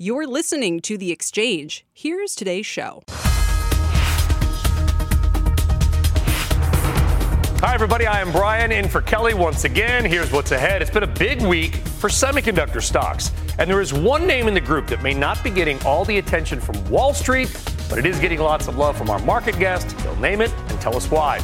You're listening to The Exchange. Here's today's show. Hi, everybody. I am Brian in for Kelly once again. Here's what's ahead. It's been a big week for semiconductor stocks. And there is one name in the group that may not be getting all the attention from Wall Street, but it is getting lots of love from our market guest. He'll name it and tell us why.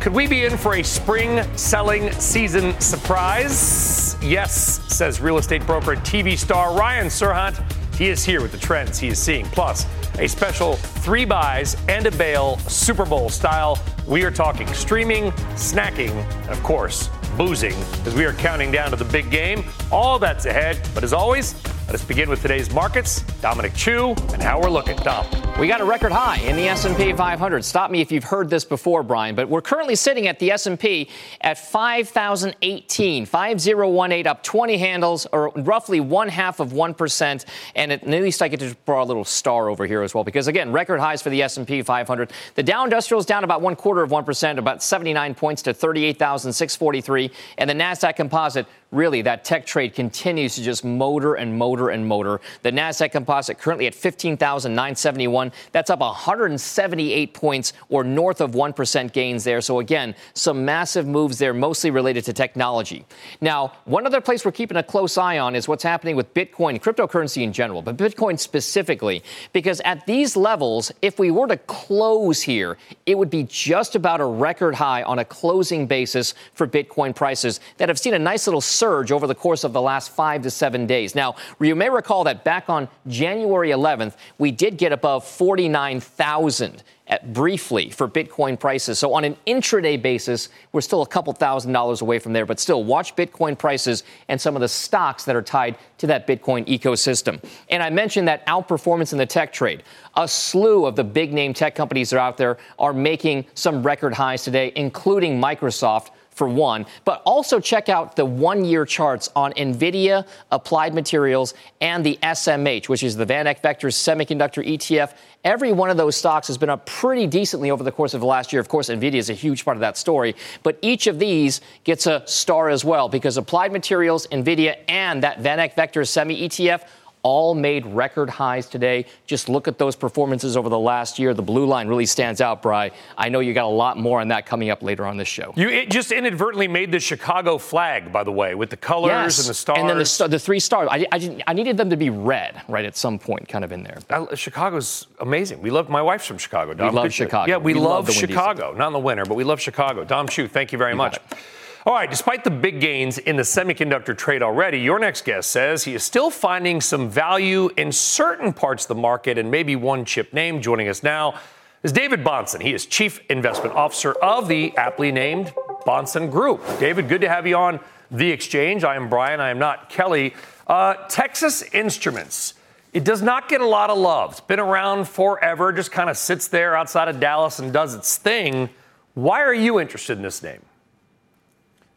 Could we be in for a spring selling season surprise? Yes, says real estate broker and TV star Ryan Serhant. He is here with the trends he is seeing. Plus, a special three buys and a bail Super Bowl style. We are talking streaming, snacking, and of course, boozing as we are counting down to the big game. All that's ahead. But as always, let us begin with today's markets. Dominic Chu and how we're looking. Dom. We got a record high in the S&P 500. Stop me if you've heard this before, Brian, but we're currently sitting at the S&P at 5,018, 5018, up 20 handles, or roughly one half of 1%. And at least I get to draw a little star over here as well, because again, record highs for the S&P 500. The Dow Industrial is down about one quarter of 1%, about 79 points to 38,643. And the NASDAQ Composite really that tech trade continues to just motor and motor and motor. The Nasdaq Composite currently at 15,971. That's up 178 points or north of 1% gains there. So again, some massive moves there, mostly related to technology. Now, one other place we're keeping a close eye on is what's happening with Bitcoin, cryptocurrency in general, but Bitcoin specifically, because at these levels, if we were to close here, it would be just about a record high on a closing basis for Bitcoin prices that have seen a nice little surge over the course of the last five to seven days. Now, you may recall that back on January 11th, we did get above 49,000 briefly for Bitcoin prices. So on an intraday basis, we're still a couple thousand dollars away from there, but still watch Bitcoin prices and some of the stocks that are tied to that Bitcoin ecosystem. And I mentioned that outperformance in the tech trade. A slew of the big name tech companies that are out there are making some record highs today, including Microsoft for one, but also check out the one year charts on NVIDIA, Applied Materials, and the SMH, which is the VanEck Vectors Semiconductor ETF. Every one of those stocks has been up pretty decently over the course of the last year. Of course, NVIDIA is a huge part of that story, but each of these gets a star as well because Applied Materials, NVIDIA, and that VanEck Vectors Semi ETF all made record highs today. Just look at those performances over the last year. The blue line really stands out, Bry. I know you got a lot more on that coming up later on this show. You just inadvertently made the Chicago flag, by the way, with the colors yes. and the stars. And then the, the three stars. I, I, I, needed them to be red, right, at some point, kind of in there. Uh, Chicago's amazing. We love, my wife's from Chicago. Dom. We love Chicago. Yeah, we, we love, love Chicago. Not in the winter, but we love Chicago. Dom Chu, thank you very you much. All right, despite the big gains in the semiconductor trade already, your next guest says he is still finding some value in certain parts of the market and maybe one chip name. Joining us now is David Bahnsen. He is Chief Investment Officer of the aptly named Bahnsen Group. David, good to have you on The Exchange. I am Brian, I am not Kelly. Uh, Texas Instruments. It does not get a lot of love. It's been around forever, just kind of sits there outside of Dallas and does its thing. Why are you interested in this name?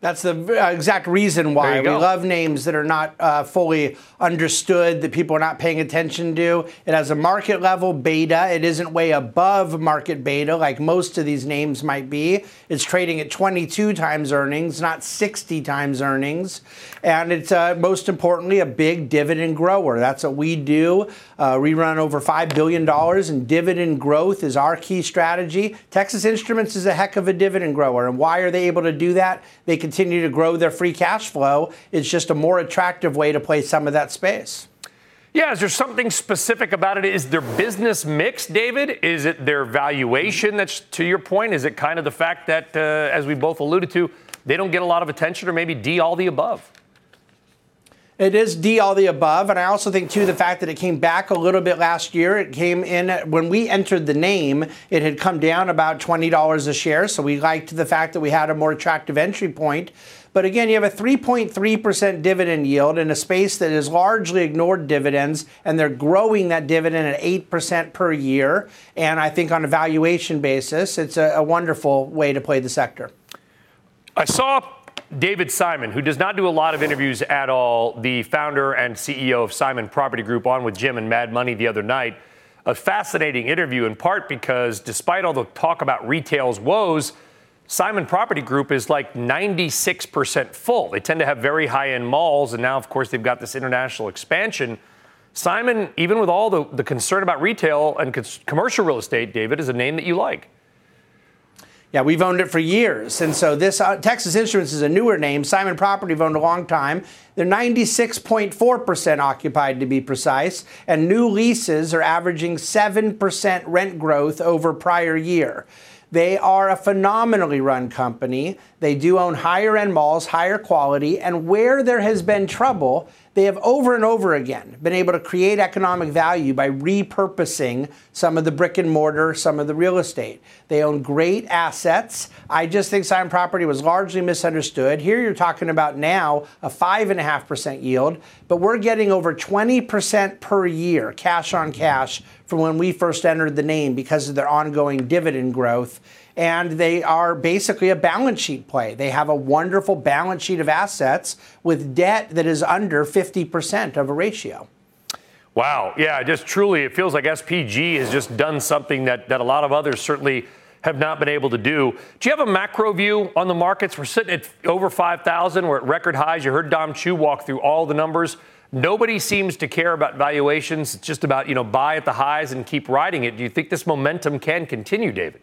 That's the uh, exact reason why we love names that are not uh, fully understood, that people are not paying attention to. It has a market level beta. It isn't way above market beta like most of these names might be. It's trading at 22 times earnings, not 60 times earnings. And it's uh, most importantly a big dividend grower. That's what we do. Uh, we run over $5 billion in dividend growth is our key strategy. Texas Instruments is a heck of a dividend grower. And why are they able to do that? They can continue to grow their free cash flow. It's just a more attractive way to play some of that space. Yeah, is there something specific about it? Is their business mix, David? Is it their valuation that's to your point? Is it kind of the fact that, uh, as we both alluded to, they don't get a lot of attention or maybe D all the above? It is D all the above. And I also think, too, the fact that it came back a little bit last year. It came in when we entered the name, it had come down about $20 a share. So we liked the fact that we had a more attractive entry point. But again, you have a 3.3% dividend yield in a space that has largely ignored dividends, and they're growing that dividend at 8% per year. And I think on a valuation basis, it's a, a wonderful way to play the sector. I saw David Simon, who does not do a lot of interviews at all, the founder and CEO of Simon Property Group, on with Jim and Mad Money the other night. A fascinating interview, in part because despite all the talk about retail's woes, Simon Property Group is like 96% full. They tend to have very high end malls, and now, of course, they've got this international expansion. Simon, even with all the, the concern about retail and commercial real estate, David, is a name that you like. Yeah, we've owned it for years. And so this uh, Texas Instruments is a newer name. Simon Property have owned a long time. They're 96.4% occupied to be precise, and new leases are averaging 7% rent growth over prior year. They are a phenomenally run company. They do own higher end malls, higher quality, and where there has been trouble, they have over and over again been able to create economic value by repurposing some of the brick and mortar, some of the real estate. They own great assets. I just think Simon Property was largely misunderstood. Here you're talking about now a 5.5% yield, but we're getting over 20% per year cash on cash from when we first entered the name because of their ongoing dividend growth and they are basically a balance sheet play. They have a wonderful balance sheet of assets with debt that is under 50% of a ratio. Wow. Yeah, just truly, it feels like SPG has just done something that, that a lot of others certainly have not been able to do. Do you have a macro view on the markets? We're sitting at over 5,000. We're at record highs. You heard Dom Chu walk through all the numbers. Nobody seems to care about valuations. It's just about, you know, buy at the highs and keep riding it. Do you think this momentum can continue, David?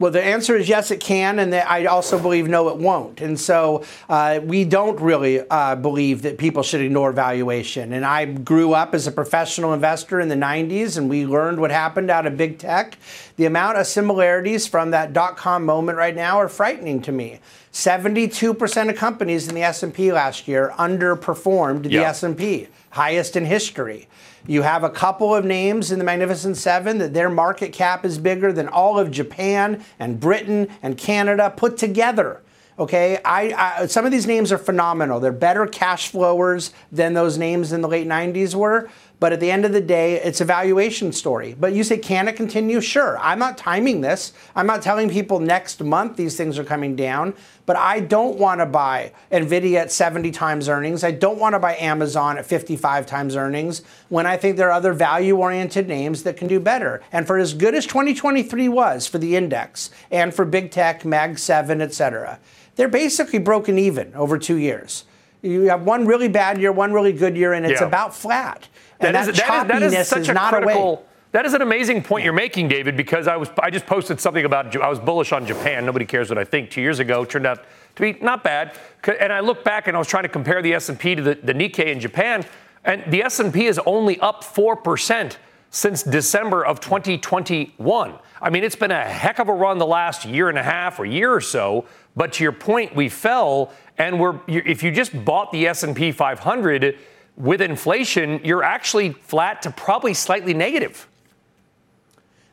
Well, the answer is yes, it can, and I also believe no, it won't. And so uh, we don't really uh, believe that people should ignore valuation. And I grew up as a professional investor in the 90s, and we learned what happened out of big tech. The amount of similarities from that dot com moment right now are frightening to me. 72% of companies in the S&P last year underperformed the S&P, highest in history. You have a couple of names in the Magnificent Seven that their market cap is bigger than all of Japan and Britain and Canada put together. Okay, I, I, some of these names are phenomenal. They're better cash flowers than those names in the late 90s were. But at the end of the day, it's a valuation story. But you say, can it continue? Sure. I'm not timing this. I'm not telling people next month these things are coming down. But I don't want to buy Nvidia at 70 times earnings. I don't want to buy Amazon at 55 times earnings when I think there are other value oriented names that can do better. And for as good as 2023 was for the index and for big tech, Mag 7, et cetera, they're basically broken even over two years. You have one really bad year, one really good year, and it's yeah. about flat. And that, that, is, that, is, that is such is a critical. That is an amazing point you're making, David, because I was I just posted something about I was bullish on Japan. Nobody cares what I think. Two years ago, turned out to be not bad. And I look back and I was trying to compare the S&P to the, the Nikkei in Japan, and the S&P is only up four percent since December of 2021. I mean, it's been a heck of a run the last year and a half or year or so. But to your point, we fell, and we're if you just bought the S&P 500 with inflation, you're actually flat to probably slightly negative.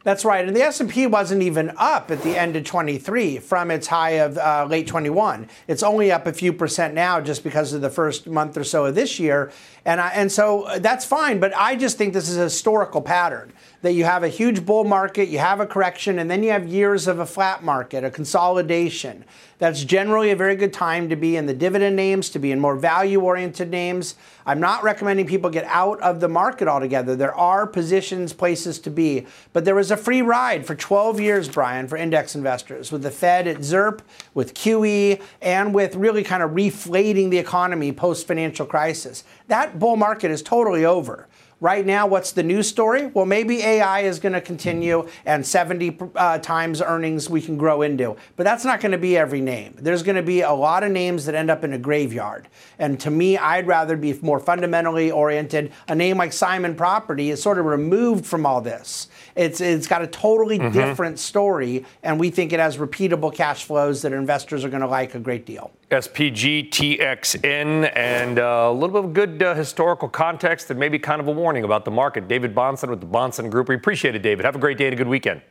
That's right, and the S&P wasn't even up at the end of 23 from its high of uh, late 21. It's only up a few percent now, just because of the first month or so of this year, and I, and so uh, that's fine. But I just think this is a historical pattern that you have a huge bull market, you have a correction, and then you have years of a flat market, a consolidation. That's generally a very good time to be in the dividend names, to be in more value oriented names. I'm not recommending people get out of the market altogether. There are positions, places to be. But there was a free ride for 12 years, Brian, for index investors with the Fed at ZIRP, with QE, and with really kind of reflating the economy post financial crisis. That bull market is totally over. Right now, what's the news story? Well, maybe AI is going to continue and 70 uh, times earnings we can grow into. But that's not going to be every name. There's going to be a lot of names that end up in a graveyard. And to me, I'd rather be more fundamentally oriented. A name like Simon Property is sort of removed from all this. It's, it's got a totally mm-hmm. different story, and we think it has repeatable cash flows that investors are going to like a great deal. SPG, TXN, and uh, a little bit of good uh, historical context and maybe kind of a warning about the market. David Bahnsen with the Bahnsen Group. We appreciate it, David. Have a great day and a good weekend.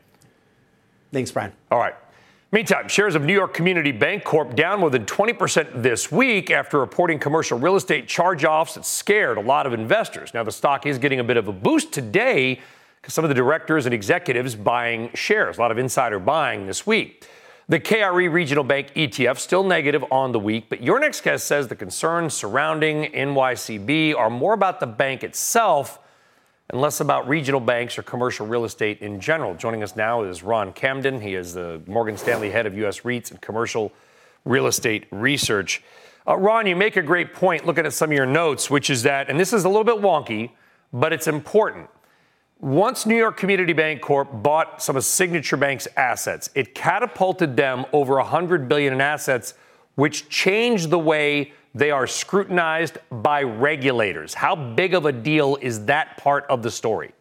Thanks, Brian. All right. Meantime, shares of New York Community Bancorp down more than 20% this week after reporting commercial real estate charge offs that scared a lot of investors. Now, the stock is getting a bit of a boost today some of the directors and executives buying shares, a lot of insider buying this week. The KRE Regional Bank ETF still negative on the week, but your next guest says the concerns surrounding NYCB are more about the bank itself and less about regional banks or commercial real estate in general. Joining us now is Ron Kamdem. He is the Morgan Stanley head of U.S. REITs and commercial real estate research. Uh, Ron, you make a great point looking at some of your notes, which is that, and this is a little bit wonky, but it's important. Once New York Community Bancorp bought some of Signature Bank's assets, it catapulted them over 100 billion in assets, which changed the way they are scrutinized by regulators. How big of a deal is that part of the story?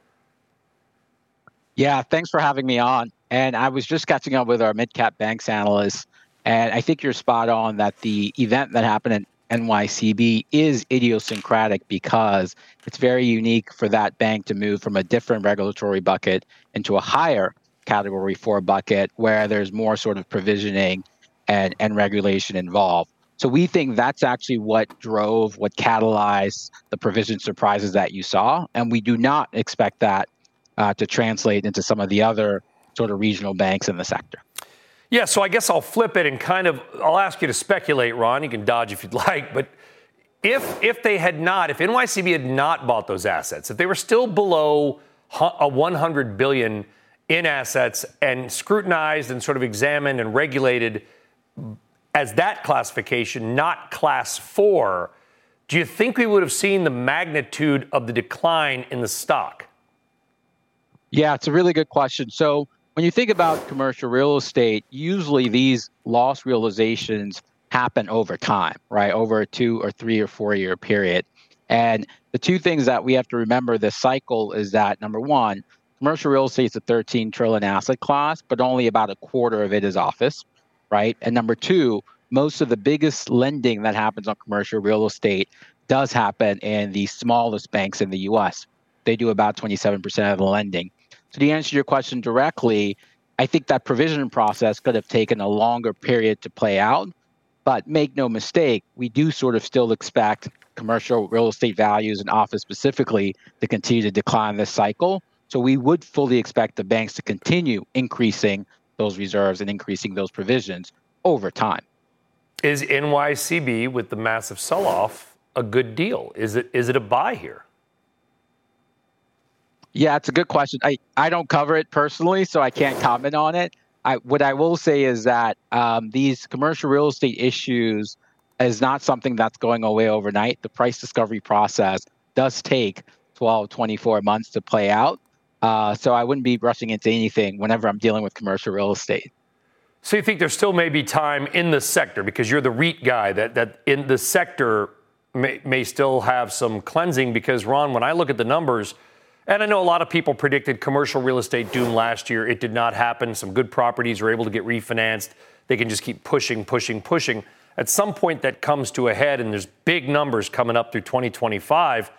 Yeah, thanks for having me on. And I was just catching up with our mid cap banks analysts, and I think you're spot on that the event that happened NYCB is idiosyncratic because it's very unique for that bank to move from a different regulatory bucket into a higher category four bucket where there's more sort of provisioning and, and regulation involved. So we think that's actually what drove, what catalyzed the provision surprises that you saw. And we do not expect that uh, to translate into some of the other sort of regional banks in the sector. Yeah, so I guess I'll flip it and kind of I'll ask you to speculate, Ron. You can dodge if you'd like, but if if they had not, if NYCB had not bought those assets, if they were still below a 100 billion in assets and scrutinized and sort of examined and regulated as that classification, not class 4, do you think we would have seen the magnitude of the decline in the stock? Yeah, it's a really good question. So when you think about commercial real estate, usually these loss realizations happen over time, right? Over a two or three or four year period. And the two things that we have to remember this cycle is that number one, commercial real estate is a 13 trillion asset class, but only about a quarter of it is office, right? And number two, most of the biggest lending that happens on commercial real estate does happen in the smallest banks in the US. They do about 27% of the lending. So to answer your question directly, I think that provision process could have taken a longer period to play out. But make no mistake, we do sort of still expect commercial real estate values and office specifically to continue to decline this cycle. So we would fully expect the banks to continue increasing those reserves and increasing those provisions over time. Is NYCB with the massive sell-off a good deal? Is it is it a buy here? Yeah, it's a good question. I, I don't cover it personally, so I can't comment on it. I, what I will say is that um, these commercial real estate issues is not something that's going away overnight. The price discovery process does take 12, 24 months to play out. Uh, so I wouldn't be rushing into anything whenever I'm dealing with commercial real estate. So you think there still may be time in the sector because you're the REIT guy that that in the sector may, may still have some cleansing because Ron, when I look at the numbers, and I know a lot of people predicted commercial real estate doom last year. It did not happen. Some good properties were able to get refinanced. They can just keep pushing, pushing, pushing. At some point, that comes to a head, and there's big numbers coming up through 2025.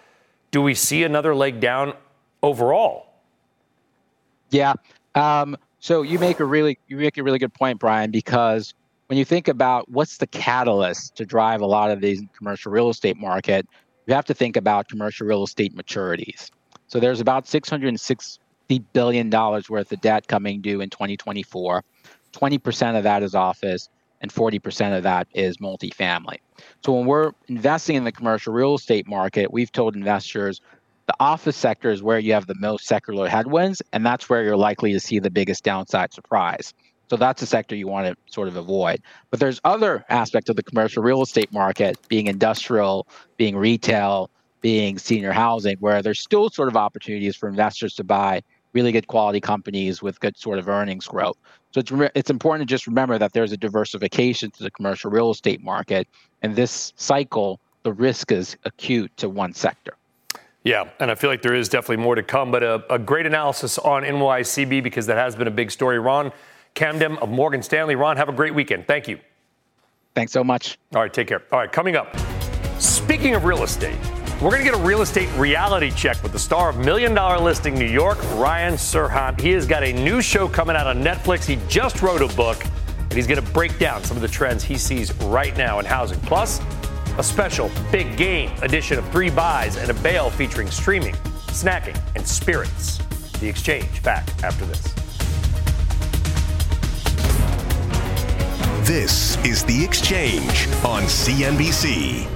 Do we see another leg down overall? Yeah. Um, so you make a really you make a really good point, Brian, because when you think about what's the catalyst to drive a lot of these commercial real estate market, you have to think about commercial real estate maturities. So there's about 660 billion dollars worth of debt coming due in 2024. 20% of that is office and 40% of that is multifamily. So when we're investing in the commercial real estate market, we've told investors the office sector is where you have the most secular headwinds, and that's where you're likely to see the biggest downside surprise. So that's a sector you want to sort of avoid. But there's other aspects of the commercial real estate market, being industrial, being retail, being senior housing, where there's still sort of opportunities for investors to buy really good quality companies with good sort of earnings growth. So it's re- it's important to just remember that there's a diversification to the commercial real estate market, and this cycle, the risk is acute to one sector. Yeah, and I feel like there is definitely more to come, but a, a great analysis on NYCB because that has been a big story. Ron Kamdem of Morgan Stanley. Ron, have a great weekend. Thank you. Thanks so much. All right, take care. All right, coming up. Speaking of real estate, we're going to get a real estate reality check with the star of Million Dollar Listing New York, Ryan Serhant. He has got a new show coming out on Netflix. He just wrote a book. and he's going to break down some of the trends he sees right now in housing. Plus, a special big game edition of Three Buys and a Bail featuring streaming, snacking, and spirits. The exchange back after this. This is The Exchange on CNBC.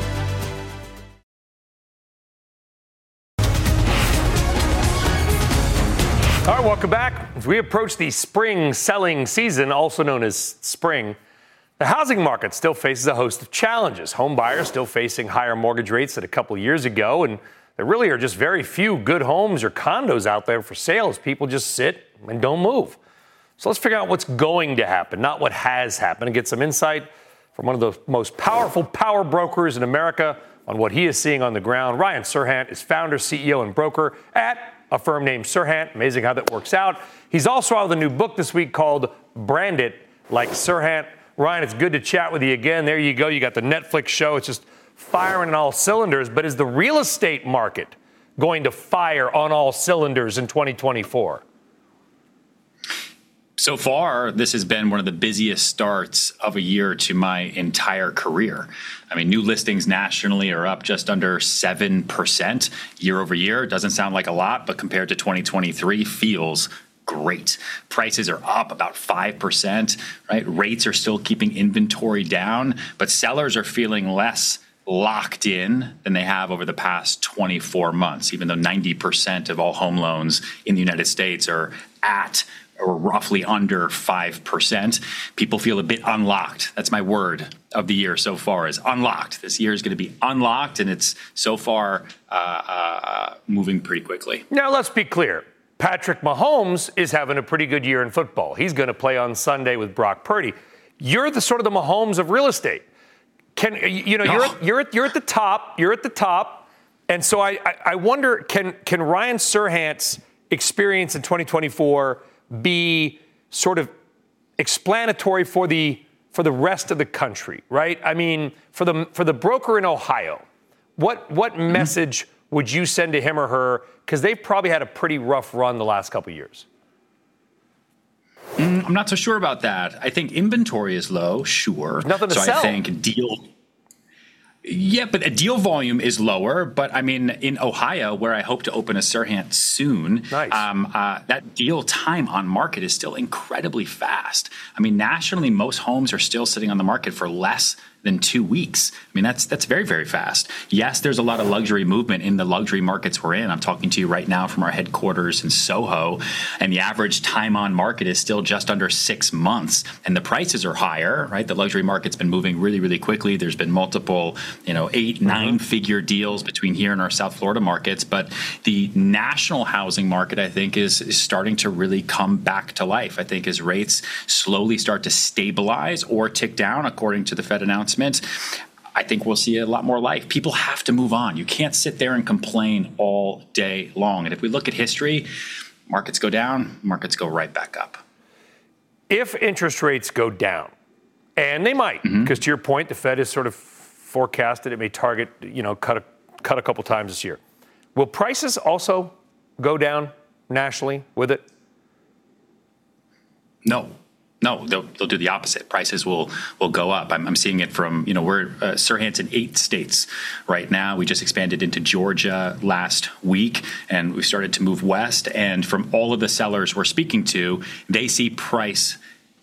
All right, welcome back. As we approach the spring selling season, also known as spring, the housing market still faces a host of challenges. Home buyers still facing higher mortgage rates than a couple years ago, and there really are just very few good homes or condos out there for sale as people just sit and don't move. So let's figure out what's going to happen, not what has happened, and get some insight from one of the most powerful power brokers in America on what he is seeing on the ground. Ryan Serhant is founder, CEO, and broker at a firm named Serhant. Amazing how that works out. He's also out with a new book this week called Brand It Like Serhant. Ryan, it's good to chat with you again. There you go. You got the Netflix show. It's just firing on all cylinders. But is the real estate market going to fire on all cylinders in 2024? So far, this has been one of the busiest starts of a year to my entire career. I mean, new listings nationally are up just under 7% year over year. Doesn't sound like a lot, but compared to 2023, feels great. Prices are up about 5%, right? Rates are still keeping inventory down, but sellers are feeling less locked in than they have over the past 24 months, even though 90% of all home loans in the United States are at or roughly under 5%. People feel a bit unlocked. That's my word of the year so far is unlocked. This year is going to be unlocked, and it's so far uh, uh, moving pretty quickly. Now, let's be clear. Patrick Mahomes is having a pretty good year in football. He's going to play on Sunday with Brock Purdy. You're the sort of the Mahomes of real estate. Can you know you're at, you're at, you're at the top. You're at the top, and so I I, I wonder can can Ryan Serhant's experience in 2024 be sort of explanatory for the for the rest of the country, right? I mean, for the for the broker in Ohio, what what mm-hmm. message would you send to him or her? Because they've probably had a pretty rough run the last couple years. Mm, I'm not so sure about that. I think inventory is low, sure. Nothing to so sell. I think deal yeah, but a deal volume is lower. But I mean, in Ohio, where I hope to open a Serhant soon, nice. um, uh, that deal time on market is still incredibly fast. I mean, nationally, most homes are still sitting on the market for less than two weeks. I mean, that's that's very very fast. Yes, there's a lot of luxury movement in the luxury markets we're in. I'm talking to you right now from our headquarters in Soho, and the average time on market is still just under six months, and the prices are higher. Right, the luxury market's been moving really really quickly. There's been multiple, you know, 8 mm-hmm. nine figure deals between here and our South Florida markets, but the national housing market, I think, is, is starting to really come back to life. I think as rates slowly start to stabilize or tick down, according to the Fed announcement I think we'll see a lot more life. People have to move on. You can't sit there and complain all day long. And if we look at history, markets go down, markets go right back up. If interest rates go down, and they might, because mm-hmm. to your point, the Fed has sort of forecasted it may target, you know, cut a, cut a couple times this year. Will prices also go down nationally with it? No, No, they'll, they'll do the opposite. Prices will will go up. I'm, I'm seeing it from you know we're uh, Serhant's in eight states right now. We just expanded into Georgia last week, and we started to move west. And from all of the sellers we're speaking to, they see price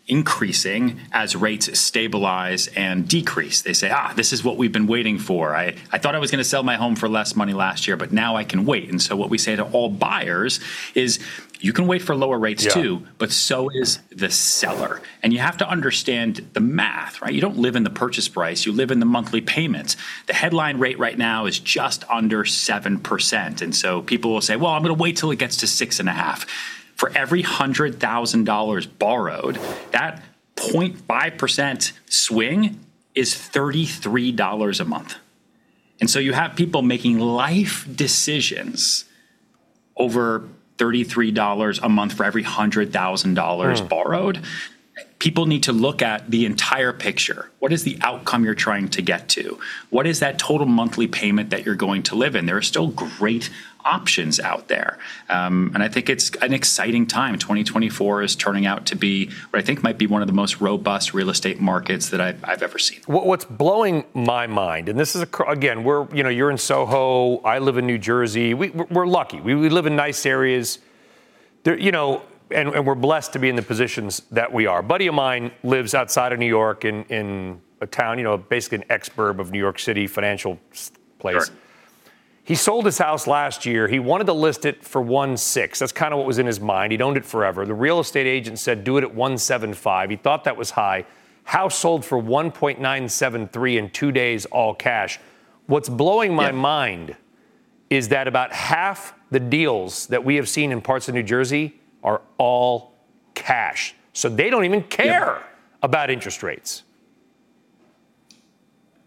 increasing as rates stabilize and decrease. They say, ah, this is what we've been waiting for. I, I thought I was going to sell my home for less money last year, but now I can wait. And so what we say to all buyers is you can wait for lower rates yeah. too, but so is the seller. And you have to understand the math, right? You don't live in the purchase price, you live in the monthly payments. The headline rate right now is just under 7%. And so people will say, well, I'm going to wait till it gets to six and a half for every $100,000 borrowed, that 0.5% swing is $33 a month. And so you have people making life decisions over $33 a month for every $100,000 mm. borrowed. People need to look at the entire picture. What is the outcome you're trying to get to? What is that total monthly payment that you're going to live in? There are still great options out there. Um, and I think it's an exciting time. 2024 is turning out to be what I think might be one of the most robust real estate markets that I've, I've ever seen. What's blowing my mind, and this is a, again, we're you know you're in Soho, I live in New Jersey. We, we're lucky. We, we live in nice areas. There, you know. And, and we're blessed to be in the positions that we are. A buddy of mine lives outside of New York in, in a town, you know, basically an exurb of New York City, financial place. Sure he sold his house last year. He wanted to list it for 1.6. That's kind of what was in his mind. He'd owned it forever. The real estate agent said do it at 1.75. He thought that was high. House sold for 1.973 in 2 days all cash. What's blowing my yeah. mind is that about half the deals that we have seen in parts of New Jersey are all cash. So they don't even care yeah. about interest rates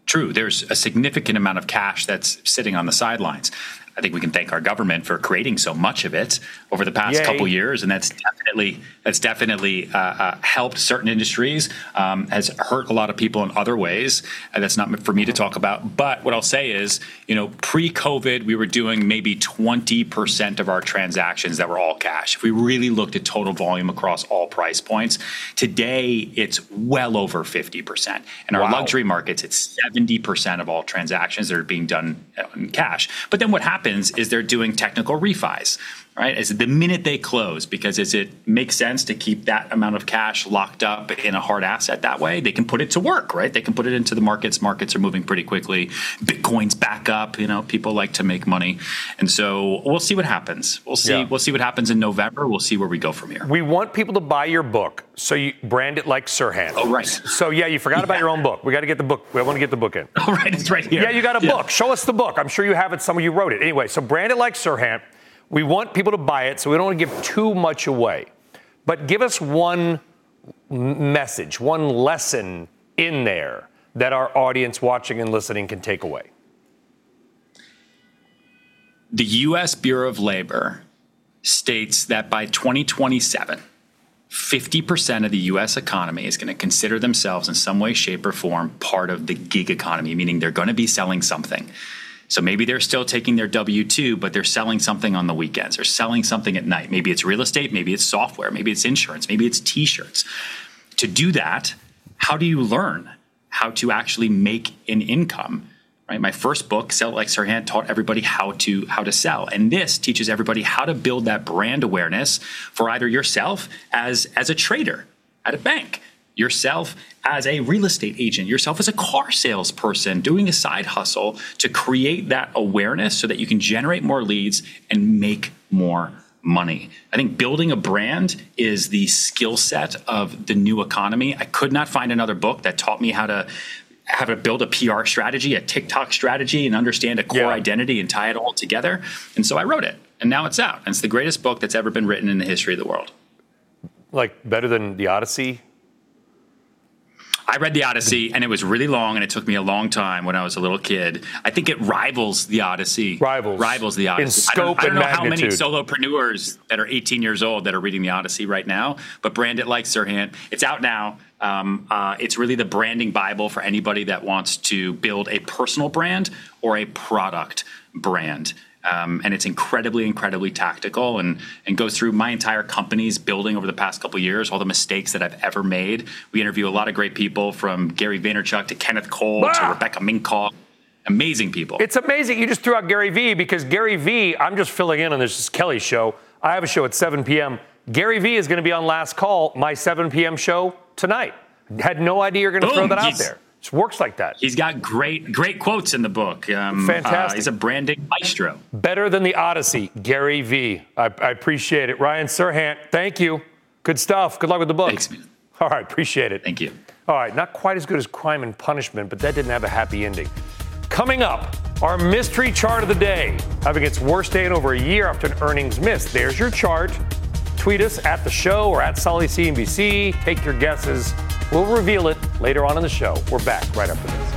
true. There's a significant amount of cash that's sitting on the sidelines. I think we can thank our government for creating so much of it over the past Yay. couple years, and that's definitely that's definitely uh, uh, helped certain industries, um, has hurt a lot of people in other ways. And that's not for me to talk about. But what I'll say is, you know, pre-COVID, we were doing maybe 20% of our transactions that were all cash. If we really looked at total volume across all price points, today it's well over 50%. In our wow. luxury markets, it's 70% of all transactions that are being done in cash. But then what happens is they're doing technical refis right? Is the minute they close, because as it makes sense to keep that amount of cash locked up in a hard asset that way, they can put it to work, right? They can put it into the markets. Markets are moving pretty quickly. Bitcoin's back up. You know, people like to make money, and so we'll see what happens. We'll see. Yeah. We'll see what happens in November. We'll see where we go from here. We want people to buy your book, so you brand it like Serhant. Oh, right. So yeah, you forgot yeah. about your own book. We got to get the book. We want to get the book in. Oh, right. It's right here. Yeah, you got a yeah. book. Show us the book. I'm sure you have it. Some of you wrote it. Anyway, so brand it like Serhant. We want people to buy it, so we don't want to give too much away. But give us one message, one lesson in there that our audience watching and listening can take away. The U.S. Bureau of Labor states that by 2027, 50% of the US economy is going to consider themselves in some way, shape, or form part of the gig economy, meaning they're going to be selling something. So maybe they're still taking their W 2, but they're selling something on the weekends. They're selling something at night. Maybe it's real estate, maybe it's software, maybe it's insurance, maybe it's t shirts. To do that, how do you learn how to actually make an income? Right? My first book, Sell Like Serhant, taught everybody how to how to sell, and this teaches everybody how to build that brand awareness for either yourself as as a trader at a bank, yourself as a real estate agent, yourself as a car salesperson, doing a side hustle to create that awareness so that you can generate more leads and make more money. I think building a brand is the skill set of the new economy. I could not find another book that taught me how to how to build a PR strategy, a TikTok strategy, and understand a core yeah. identity and tie it all together. And so I wrote it, and now it's out. And it's the greatest book that's ever been written in the history of the world. Like better than the Odyssey? I read the Odyssey, and it was really long, and it took me a long time when I was a little kid. I think it rivals the Odyssey. Rivals. Rivals the Odyssey. In scope I don't, I don't know how many solopreneurs that are 18 years old that are reading the Odyssey right now, but brand it like Serhant. It's out now. Um, uh, it's really the branding Bible for anybody that wants to build a personal brand or a product brand. Um, and it's incredibly, incredibly tactical and, and goes through my entire company's building over the past couple years, all the mistakes that I've ever made. We interview a lot of great people from Gary Vaynerchuk to Kenneth Cole to Rebecca Minkoff. Amazing people. It's amazing. You just threw out Gary Vee because Gary Vee, I'm just filling in on this Kelly show. I have a show at 7 p.m. Gary Vee is going to be on Last Call, my 7 p.m. show tonight. Had no idea you're going to throw that out there. It works like that. He's got great, great quotes in the book. Um, Fantastic. Uh, he's a branding maestro. Better than the Odyssey, Gary V. I, I appreciate it. Ryan Serhant, thank you. Good stuff. Good luck with the book. Thanks, man. All right, appreciate it. Thank you. All right, not quite as good as Crime and Punishment, but that didn't have a happy ending. Coming up, our mystery chart of the day, having its worst day in over a year after an earnings miss. There's your chart. Tweet us at the show or at Sully CNBC. Take your guesses. We'll reveal it later on in the show. We're back right after this.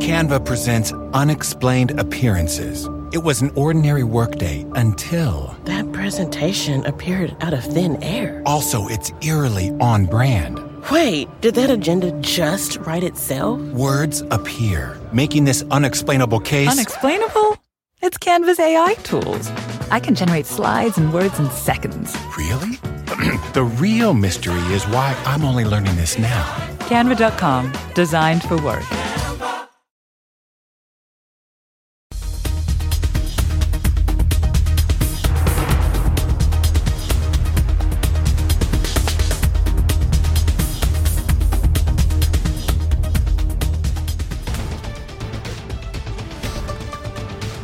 Canva presents unexplained appearances. It was an ordinary workday until. That presentation appeared out of thin air. Also, it's eerily on brand. Wait, did that agenda just write itself? Words appear, making this unexplainable case. Unexplainable? It's Canva's AI tools. I can generate slides and words in seconds. Really? the real mystery is why I'm only learning this now. Canva.com, designed for work.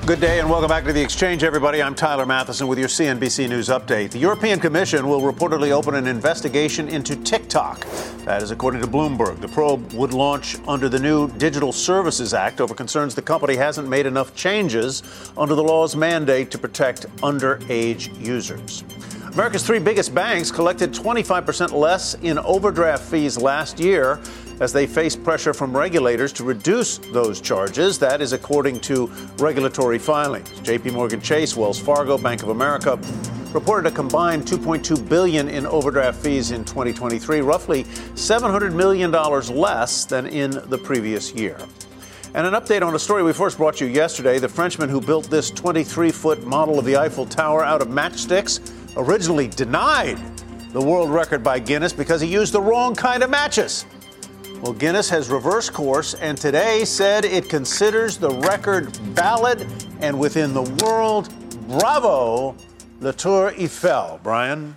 Good day and welcome back to the exchange, everybody. I'm Tyler Mathisen with your CNBC News update. The European Commission will reportedly open an investigation into TikTok. That is according to Bloomberg. The probe would launch under the new Digital Services Act over concerns the company hasn't made enough changes under the law's mandate to protect underage users. America's three biggest banks collected 25% less in overdraft fees last year as they face pressure from regulators to reduce those charges. That is according to regulatory filings. JP Morgan Chase, Wells Fargo, Bank of America reported a combined 2.2 billion in overdraft fees in 2023, roughly 700 million dollars less than in the previous year. And an update on a story we first brought you yesterday. The Frenchman who built this 23 foot model of the Eiffel Tower out of matchsticks originally denied the world record by Guinness because he used the wrong kind of matches. Well, Guinness has reversed course and today said it considers the record valid and within the world. Bravo, the Tour Eiffel. Brian?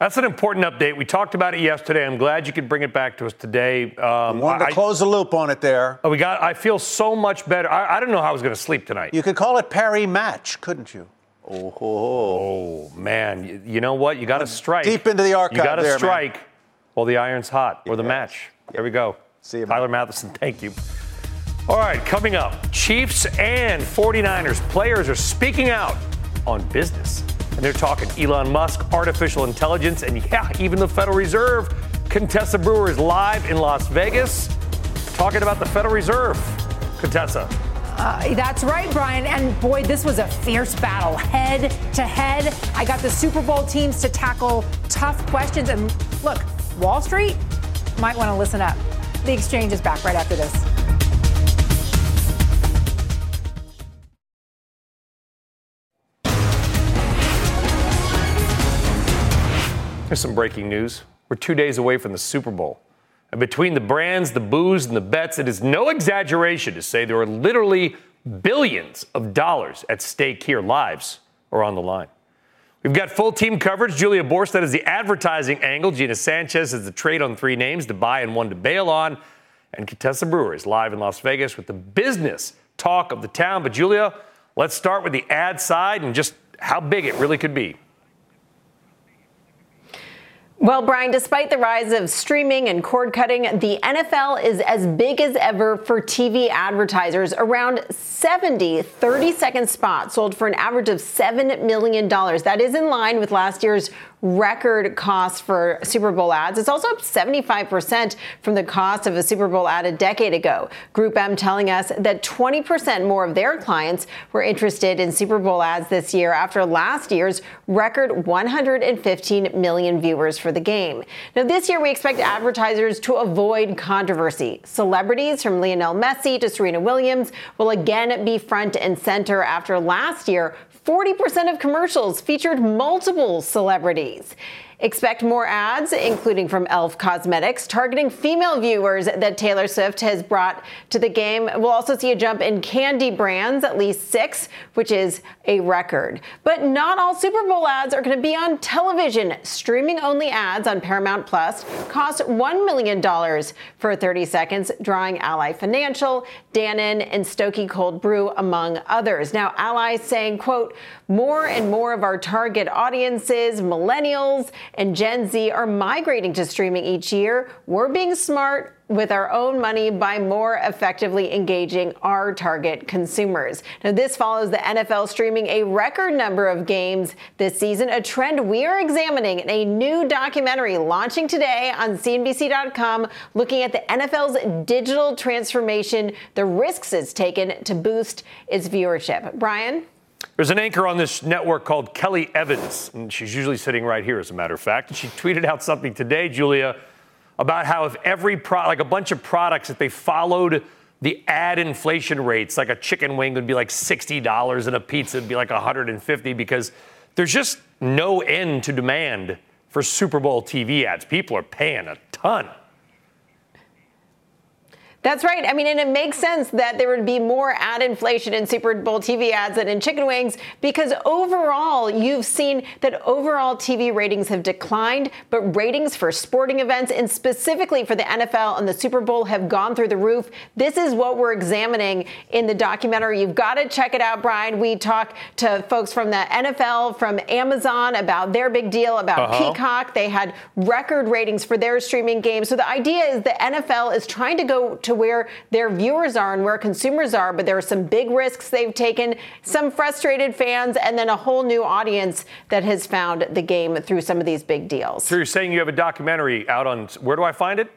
That's an important update. We talked about it yesterday. I'm glad you could bring it back to us today. Um, wanted to I, close the loop on it there. Oh, we got. I feel so much better. I, I don't know how I was going to sleep tonight. You could call it Paris match, couldn't you? Oh, oh man! You, know what? You got to strike deep into the archive. You got to strike man. while the iron's hot, or the match. There we go. See you, Tyler man. Mathisen. Thank you. All right, coming up, Chiefs and 49ers players are speaking out on business. And they're talking Elon Musk, artificial intelligence, and yeah, even the Federal Reserve. Contessa Brewer is live in Las Vegas talking about the Federal Reserve. Contessa. Uh, that's right, Brian. And boy, this was a fierce battle, head to head. I got the Super Bowl teams to tackle tough questions. And look, Wall Street might want to listen up. The exchange is back right after this. Here's some breaking news. We're two days away from the Super Bowl. And between the brands, the booze, and the bets, it is no exaggeration to say there are literally billions of dollars at stake here. Lives are on the line. We've got full team coverage. Julia Boorstin is the advertising angle. Gina Sanchez is the trade on three names to buy and one to bail on. And Contessa Brewer is live in Las Vegas with the business talk of the town. But Julia, let's start with the ad side and just how big it really could be. Well, Brian, despite the rise of streaming and cord cutting, the NFL is as big as ever for TV advertisers. Around 70 30 second spots sold for an average of $7 million. That is in line with last year's record cost for Super Bowl ads. It's also up 75% from the cost of a Super Bowl ad a decade ago. Group M telling us that 20% more of their clients were interested in Super Bowl ads this year after last year's record 115 million viewers for the game. Now, this year we expect advertisers to avoid controversy. Celebrities from Lionel Messi to Serena Williams will again be front and center after last year 40% of commercials featured multiple celebrities. Expect more ads, including from e.l.f. Cosmetics, targeting female viewers that Taylor Swift has brought to the game. We'll also see a jump in candy brands, at least six, which is a record. But not all Super Bowl ads are going to be on television. Streaming only ads on Paramount Plus cost $1 million for 30 seconds, drawing Ally Financial, Dannon, and Stokey Cold Brew, among others. Now, Ally saying, quote, more and more of our target audiences, millennials and Gen Z, are migrating to streaming each year. We're being smart with our own money by more effectively engaging our target consumers. Now, this follows the NFL streaming a record number of games this season, a trend we are examining in a new documentary launching today on CNBC.com looking at the NFL's digital transformation, the risks it's taken to boost its viewership. Brian? There's an anchor on this network called Kelly Evans, and she's usually sitting right here, as a matter of fact. And she tweeted out something today, Julia, about how if every like a bunch of products, if they followed the ad inflation rates, like a chicken wing would be like $60 and a pizza would be like 150 because there's just no end to demand for Super Bowl TV ads. People are paying a ton. That's right. I mean, and it makes sense that there would be more ad inflation in Super Bowl TV ads than in chicken wings because overall, you've seen that overall TV ratings have declined, but ratings for sporting events and specifically for the NFL and the Super Bowl have gone through the roof. This is what we're examining in the documentary. You've got to check it out, Brian. We talk to folks from the NFL, from Amazon about their big deal about uh-huh. Peacock. They had record ratings for their streaming games. So the idea is the NFL is trying to go to where their viewers are and where consumers are, but there are some big risks they've taken, some frustrated fans, and then a whole new audience that has found the game through some of these big deals. So you're saying you have a documentary out on where do I find it?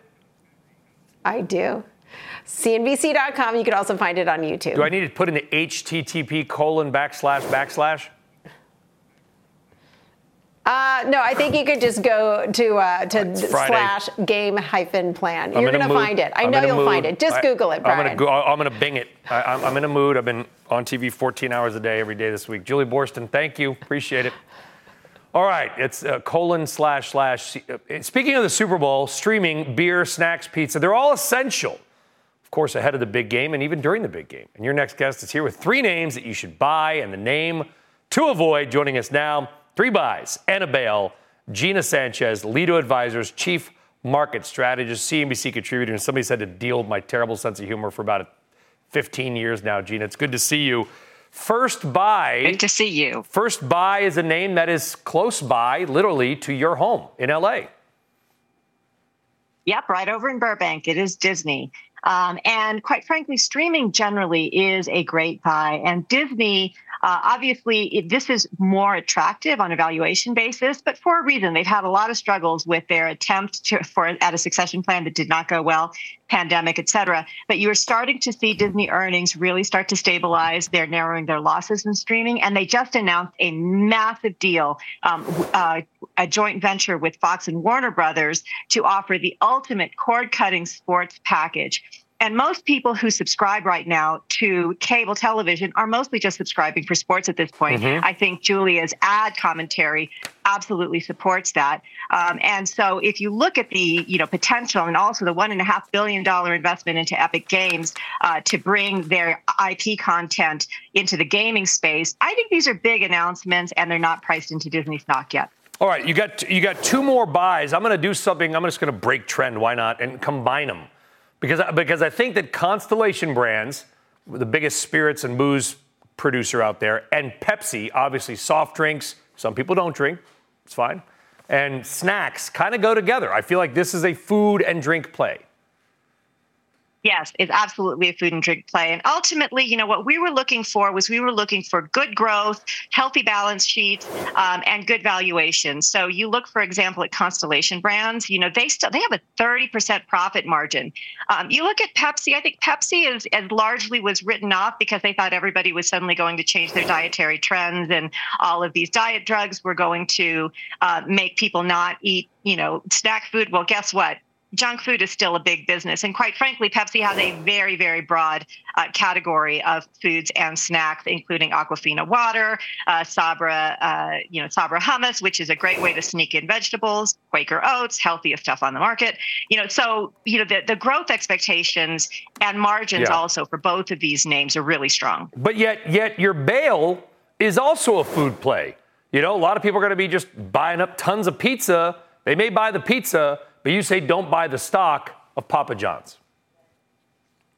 I do. CNBC.com. You can also find it on YouTube. Do I need to put in the HTTP colon backslash backslash? Uh, no, I think you could just go to uh, to slash game hyphen plan. You're going to find it. I I'm know you'll mood. find it. Just I, Google it, Brian. I'm going to I'm to Bing it. I, am I'm in a mood. I've been on TV 14 hours a day every day this week. Julia Boorstin, thank you. Appreciate it. All right, it's uh, colon slash slash. Uh, speaking of the Super Bowl, streaming, beer, snacks, pizza, they're all essential. Of course, ahead of the big game and even during the big game. And your next guest is here with three names that you should buy and the name to avoid. Joining us now Three buys. and a bail, Gina Sanchez, Lido Advisors, Chief Market Strategist, CNBC contributor. And somebody said to deal with my terrible sense of humor for about 15 years now, Gina. It's good to see you. First buy. Good to see you. First buy is a name that is close by, literally, to your home in LA. Yep, right over in Burbank. It is Disney. Um, and quite frankly, streaming generally is a great buy. And Disney uh, obviously, this is more attractive on a valuation basis, but for a reason. They've had a lot of struggles with their attempt to, for at a succession plan that did not go well, pandemic, et cetera. But you are starting to see Disney earnings really start to stabilize. They're narrowing their losses in streaming, and they just announced a massive deal, um, uh, a joint venture with Fox and Warner Brothers to offer the ultimate cord-cutting sports package. And most people who subscribe right now to cable television are mostly just subscribing for sports at this point. Mm-hmm. I think Julia's ad commentary absolutely supports that. Um, and so, if you look at the you know potential and also the one and a half billion dollar investment into Epic Games uh, to bring their IP content into the gaming space, I think these are big announcements, and they're not priced into Disney stock yet. All right, you got you got two more buys. I'm going to do something. I'm just going to break trend. Why not? And combine them because because I think that Constellation Brands, the biggest spirits and booze producer out there, and Pepsi, obviously soft drinks. Some people don't drink. It's fine. And snacks kind of go together. I feel like this is a food and drink play. Yes, it's absolutely a food and drink play. And ultimately, you know, what we were looking for was we were looking for good growth, healthy balance sheets, um, and good valuation. So you look, for example, at Constellation Brands. You know, they still they have a 30% profit margin. Um, you look at Pepsi. I think Pepsi is as largely was written off because they thought everybody was suddenly going to change their dietary trends and all of these diet drugs were going to uh, make people not eat, you know, snack food. Well, guess what? Junk food is still a big business. And quite frankly, Pepsi has a very, very broad uh, category of foods and snacks, including Aquafina water, uh, Sabra, uh, you know, Sabra hummus, which is a great way to sneak in vegetables, Quaker oats, healthiest stuff on the market. You know, so, you know, the, the growth expectations and margins yeah. also for both of these names are really strong. But yet, yet your bail is also a food play. You know, a lot of people are going to be just buying up tons of pizza. They may buy the pizza, but you say don't buy the stock of Papa John's.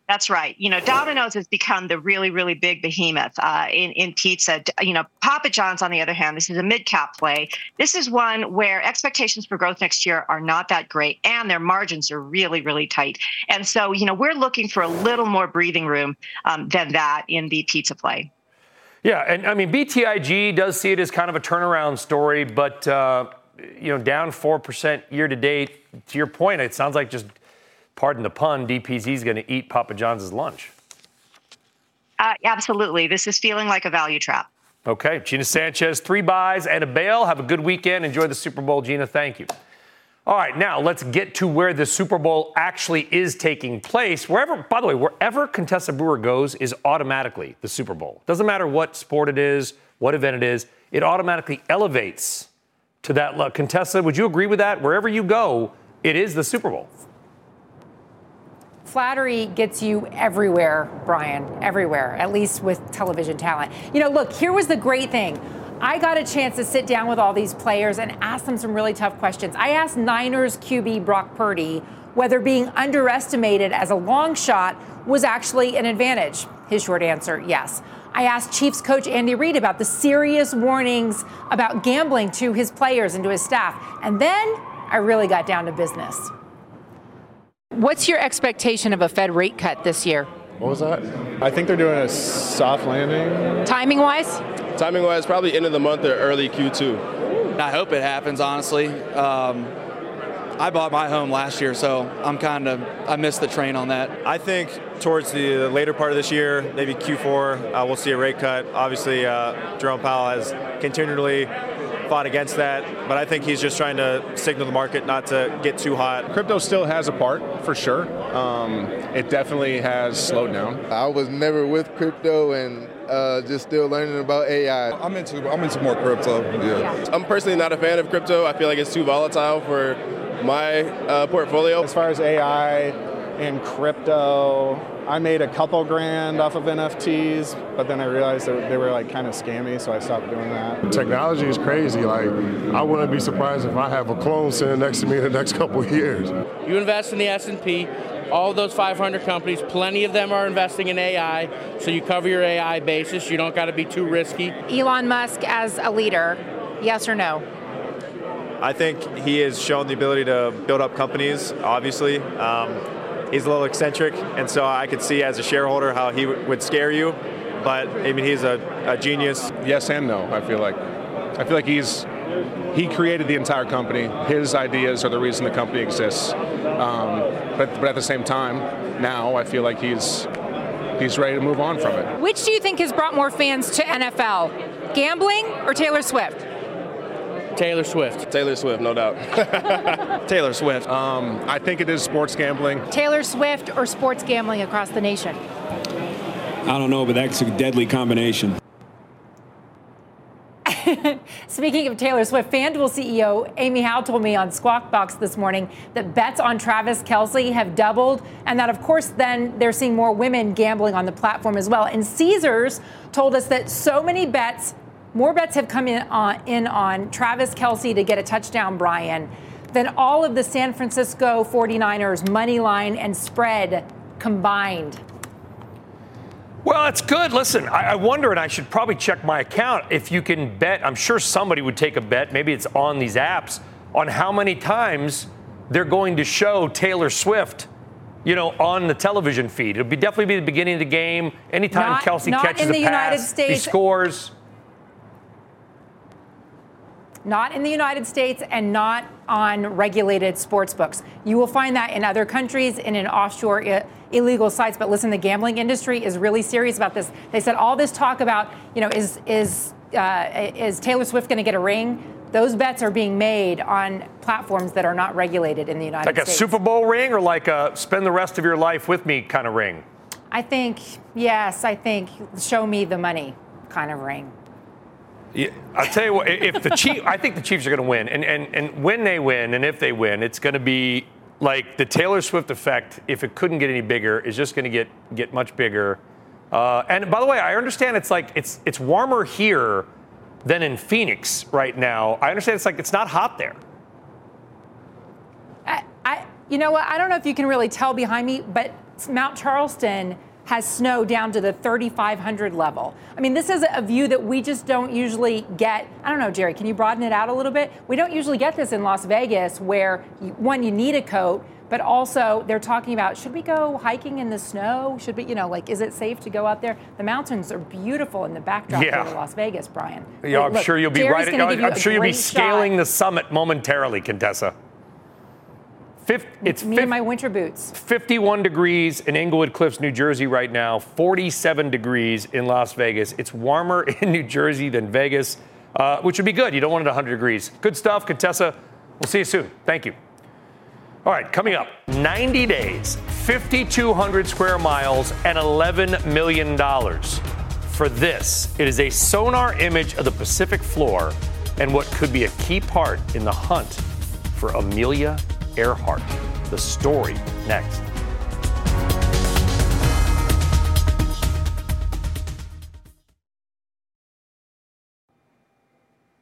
That's right. You know, Domino's has become the really, really big behemoth uh, in in pizza. You know, Papa John's, on the other hand, this is a mid cap play. This is one where expectations for growth next year are not that great, and their margins are really, really tight. And so, you know, we're looking for a little more breathing room um, than that in the pizza play. Yeah, and I mean, BTIG does see it as kind of a turnaround story, but uh, you know, down 4% year to date. To your point, it sounds like just, pardon the pun, DPZ is going to eat Papa John's lunch. Uh, absolutely. This is feeling like a value trap. Okay. Gina Sanchez, three buys and a bail. Have a good weekend. Enjoy the Super Bowl, Gina. Thank you. All right, now let's get to where the Super Bowl actually is taking place. Wherever, by the way, wherever Contessa Brewer goes is automatically the Super Bowl. Doesn't matter what sport it is, what event it is, it automatically elevates to that level. Contessa, would you agree with that? Wherever you go, it is the Super Bowl. Flattery gets you everywhere, Brian, everywhere, at least with television talent. You know, look, here was the great thing. I got a chance to sit down with all these players and ask them some really tough questions. I asked Niners QB Brock Purdy whether being underestimated as a long shot was actually an advantage. His short answer, yes. I asked Chiefs coach Andy Reid about the serious warnings about gambling to his players and to his staff. And then I really got down to business. What's your expectation of a Fed rate cut this year? What was that? I think they're doing a soft landing. Timing wise? Timing wise, probably end of the month or early Q2. I hope it happens, honestly. Um, I bought my home last year, so I'm kind of I missed the train on that. I think towards the later part of this year, maybe Q4, uh, we'll see a rate cut. Obviously, uh, Jerome Powell has continually fought against that, but I think he's just trying to signal the market not to get too hot. Crypto still has a part for sure. Um, it definitely has slowed down. I was never with crypto and uh, just still learning about AI. I'm into I'm into more crypto. Yeah. yeah. I'm personally not a fan of crypto. I feel like it's too volatile for my uh, portfolio. As far as AI and crypto, I made a couple grand off of NFTs, but then I realized that they were like kind of scammy, so I stopped doing that. Technology is crazy. Like, I wouldn't be surprised if I have a clone sitting next to me in the next couple years. You invest in the S&P, all those 500 companies, plenty of them are investing in AI, so you cover your AI basis. You don't got to be too risky. Elon Musk as a leader, yes or no? I think he has shown the ability to build up companies, obviously. Um, he's a little eccentric, and so I could see as a shareholder how he w- would scare you. But I mean, he's a, a genius. Yes and no. I feel like I feel like he's he created the entire company. His ideas are the reason the company exists. Um, but, but at the same time, now I feel like he's he's ready to move on from it. Which do you think has brought more fans to NFL, gambling or Taylor Swift? Taylor Swift. Taylor Swift, no doubt. Taylor Swift. Um, I think it is sports gambling. Taylor Swift or sports gambling across the nation? I don't know, but that's a deadly combination. Speaking of Taylor Swift, FanDuel CEO Amy Howe told me on Squawk Box this morning that bets on Travis Kelce have doubled, and that, of course, then they're seeing more women gambling on the platform as well. And Caesars told us that so many bets more bets have come in on, in on Travis Kelce to get a touchdown, Brian, than all of the San Francisco 49ers money line and spread combined. Well, that's good. Listen, I, I, wonder, and I should probably check my account if you can bet. I'm sure somebody would take a bet, maybe it's on these apps, on how many times they're going to show Taylor Swift you know, on the television feed. It'll be definitely be the beginning of the game. Anytime Not- Kelce not catches in a the pass, United he scores. Not in the United States and not on regulated sports books. You will find that in other countries and in offshore I- illegal sites. But listen, the gambling industry is really serious about this. They said all this talk about, you know, is is uh, is Taylor Swift going to get a ring? Those bets are being made on platforms that are not regulated in the United States. Like a Super Bowl ring or like a spend the rest of your life with me kind of ring? I think yes. I think show me the money kind of ring. Yeah, I'll tell you what, if the Chiefs, I think the Chiefs are going to win. And, and, and when they win, and if they win, it's going to be like the Taylor Swift effect, if it couldn't get any bigger, is just going to get, get much bigger. Uh, and by the way, I understand it's like, it's, it's warmer here than in Phoenix right now. I understand it's like, it's not hot there. I, I, you know what? I don't know if you can really tell behind me, but Mount Charleston has snow down to the 3,500 level. I mean, this is a view that we just don't usually get. I don't know, Jerry, can you broaden it out a little bit? We don't usually get this in Las Vegas, where one, you need a coat, but also they're talking about should we go hiking in the snow? Should we, you know, like, is it safe to go out there? The mountains are beautiful in the backdrop Yeah. of Las Vegas, Brian. Yeah, I'm Look, sure you'll be Jerry's right. Oh, you I'm sure you'll be great shot. scaling the summit momentarily, Contessa. Fifth, it's Me fif- and my winter boots. 51 degrees in Englewood Cliffs, New Jersey right now, 47 degrees in Las Vegas. It's warmer in New Jersey than Vegas, uh, which would be good. You don't want it 100 degrees. Good stuff, Contessa. We'll see you soon. Thank you. All right, coming up 90 days, 5,200 square miles, and $11 million. For this, it is a sonar image of the Pacific floor and what could be a key part in the hunt for Amelia Earhart. The story next.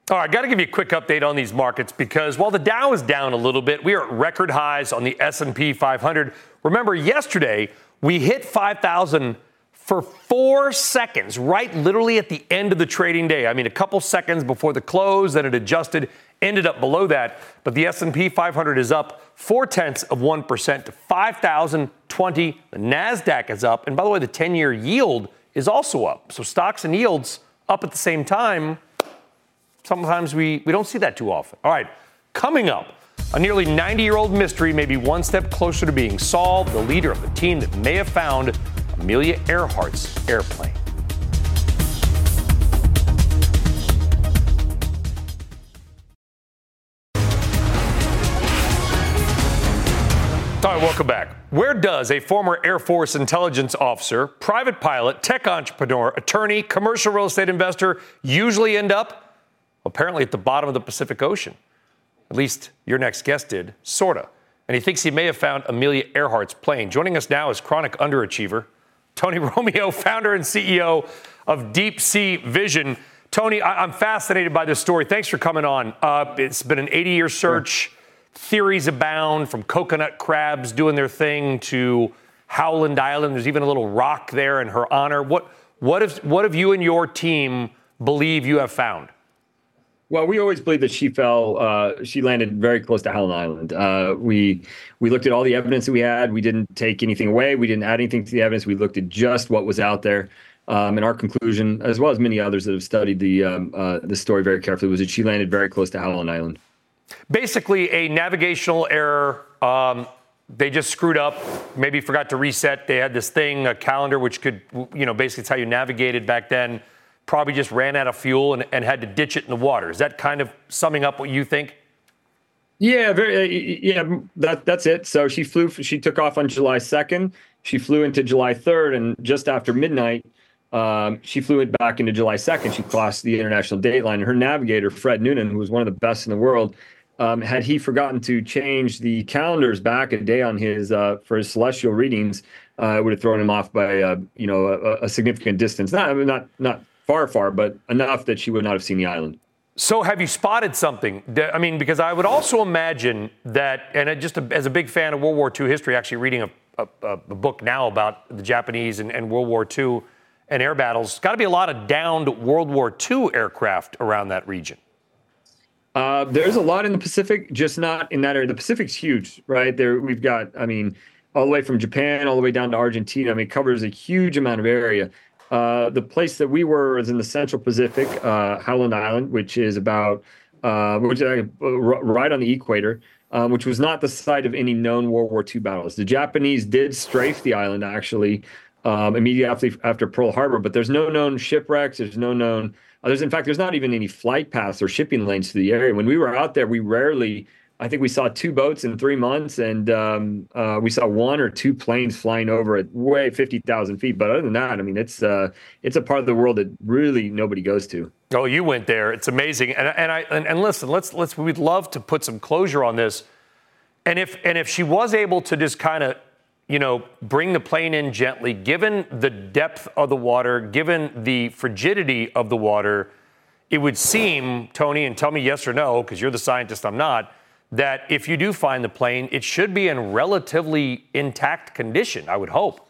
All right, got to give you a quick update on these markets because while the Dow is down a little bit, we are at record highs on the S&P 500. Remember yesterday we hit 5,000 for 4 seconds, right literally at the end of the trading day. I mean a couple seconds before the close, then it adjusted, ended up below that, but the S&P 500 is up 4 tenths of 1% to 5,020. The Nasdaq is up, and by the way, the 10-year yield is also up. So stocks and yields up at the same time sometimes we, we don't see that too often. All right, coming up, a nearly 90 year old mystery may be one step closer to being solved. The leader of the team that may have found Amelia Earhart's airplane. Where does a former Air Force intelligence officer, private pilot, tech entrepreneur, attorney, commercial real estate investor usually end up? Apparently at the bottom of the Pacific Ocean. At least your next guest did, sorta. And he thinks he may have found Amelia Earhart's plane. Joining us now is chronic underachiever, Tony Romeo, founder and CEO of Deep Sea Vision. Tony, I- I'm fascinated by this story. Thanks for coming on. Uh, it's been an 80 year search. Theories abound from coconut crabs doing their thing to Howland Island. There's even a little rock there in her honor. What, what, if, what have you and your team believe you have found? Well, we always believe that she fell. Uh, she landed very close to Howland Island. Uh, we we looked at all the evidence that we had. We didn't take anything away. We didn't add anything to the evidence. We looked at just what was out there. Um, and our conclusion, as well as many others that have studied the um, uh, the story very carefully, was that she landed very close to Howland Island. Basically, a navigational error. Um, they just screwed up, maybe forgot to reset. They had this thing, a calendar, which could, you know, basically it's how you navigated back then. Probably just ran out of fuel and, and had to ditch it in the water. Is that kind of summing up what you think? Yeah, very. Uh, yeah, that that's it. So she flew. She took off on July second. She flew into July third, and just after midnight, um, she flew it back into July second. She crossed the international date line. Her navigator, Fred Noonan, who was one of the best in the world, um, had he forgotten to change the calendars back a day on his uh, for his celestial readings, uh, it would have thrown him off by uh, you know a, a significant distance. Not not not far, far, but enough that she would not have seen the island. So, have you spotted something? I mean, because I would also imagine that, and just as a big fan of World War II history, actually reading a, a, a book now about the Japanese and, and World War II and air battles, got to be a lot of downed World War II aircraft around that region. Uh, there's a lot in the Pacific, just not in that area. The Pacific's huge, right? There, we've got, I mean, all the way from Japan all the way down to Argentina. I mean, it covers a huge amount of area. Uh, the place that we were is in the Central Pacific, uh, Howland Island, which is about uh, which is right on the equator, um, which was not the site of any known World War II battles. The Japanese did strafe the island actually um, immediately after Pearl Harbor, but there's no known shipwrecks. There's no known. There's in fact there's not even any flight paths or shipping lanes to the area. When we were out there, we rarely I think we saw two boats in three months, and um, uh, we saw one or two planes flying over at way fifty thousand feet. But other than that, I mean, it's uh, it's a part of the world that really nobody goes to. Oh, you went there. It's amazing. And and I and, and listen, let's let's we'd love to put some closure on this. And if and if she was able to just kind of you know, bring the plane in gently, given the depth of the water, given the frigidity of the water, it would seem, Tony, and tell me yes or no, because you're the scientist, I'm not, that if you do find the plane, it should be in relatively intact condition, I would hope.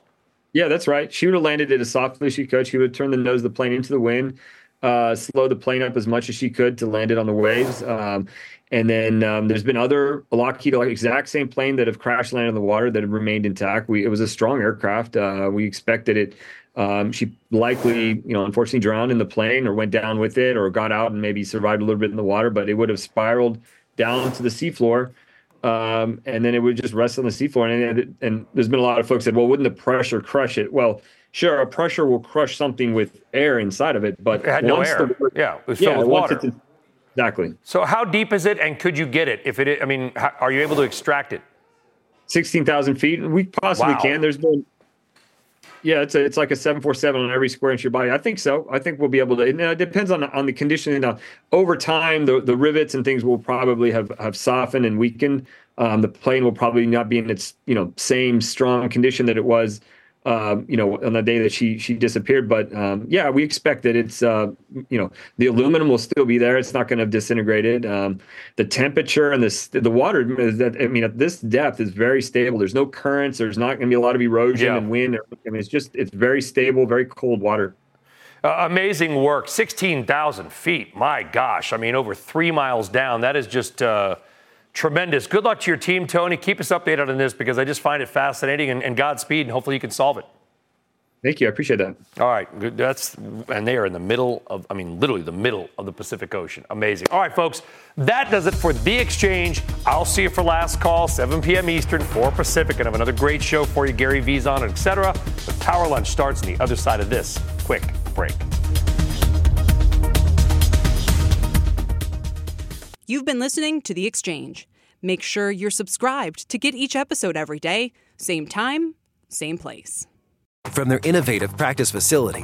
Yeah, that's right. She would have landed it as softly as she could. She would have turned the nose of the plane into the wind, uh, slow the plane up as much as she could to land it on the waves. Um, and then um, there's been other Lockheed like exact same plane that have crash landed in the water that have remained intact. We it was a strong aircraft. Uh, we expected it. Um, she likely, you know, unfortunately drowned in the plane or went down with it or got out and maybe survived a little bit in the water, but it would have spiraled down to the seafloor. Um, and then it would just rest on the seafloor. And, and, and there's been a lot of folks said, well, wouldn't the pressure crush it? Well, sure, a pressure will crush something with air inside of it, but it had no air. The, yeah, it was filled yeah, with water. In, exactly. So how deep is it, and could you get it? If it, I mean, how, are you able to extract it? Sixteen thousand feet. We possibly wow. can. There's been yeah, it's a, it's like a seven four seven on every square inch of your body. I think so. I think we'll be able to. It, it depends on on the conditioning. Now, over time, the the rivets and things will probably have have softened and weakened. Um, the plane will probably not be in its you know same strong condition that it was um, you know, on the day that she she disappeared. But um, yeah, we expect that it's uh, you know the aluminum will still be there. It's not going to have disintegrated. Um, the temperature and the the water that I mean at this depth is very stable. There's no currents. There's not going to be a lot of erosion yeah. and wind. I mean, it's just it's very stable, very cold water. Uh, amazing work, sixteen thousand feet. My gosh, I mean over three miles down. That is just. Tremendous. Good luck to your team, Tony. Keep us updated on this because I just find it fascinating and, and Godspeed, and hopefully you can solve it. Thank you. I appreciate that. All right. Good. That's and they are in the middle of, I mean, literally the middle of the Pacific Ocean. Amazing. All right, folks. That does it for the exchange. I'll see you for last call, 7 p.m. Eastern, 4 Pacific, and have another great show for you. Gary V's on, etc. The Power Lunch starts on the other side of this quick break. You've been listening to The Exchange. Make sure you're subscribed to get each episode every day, same time, same place. From their innovative practice facility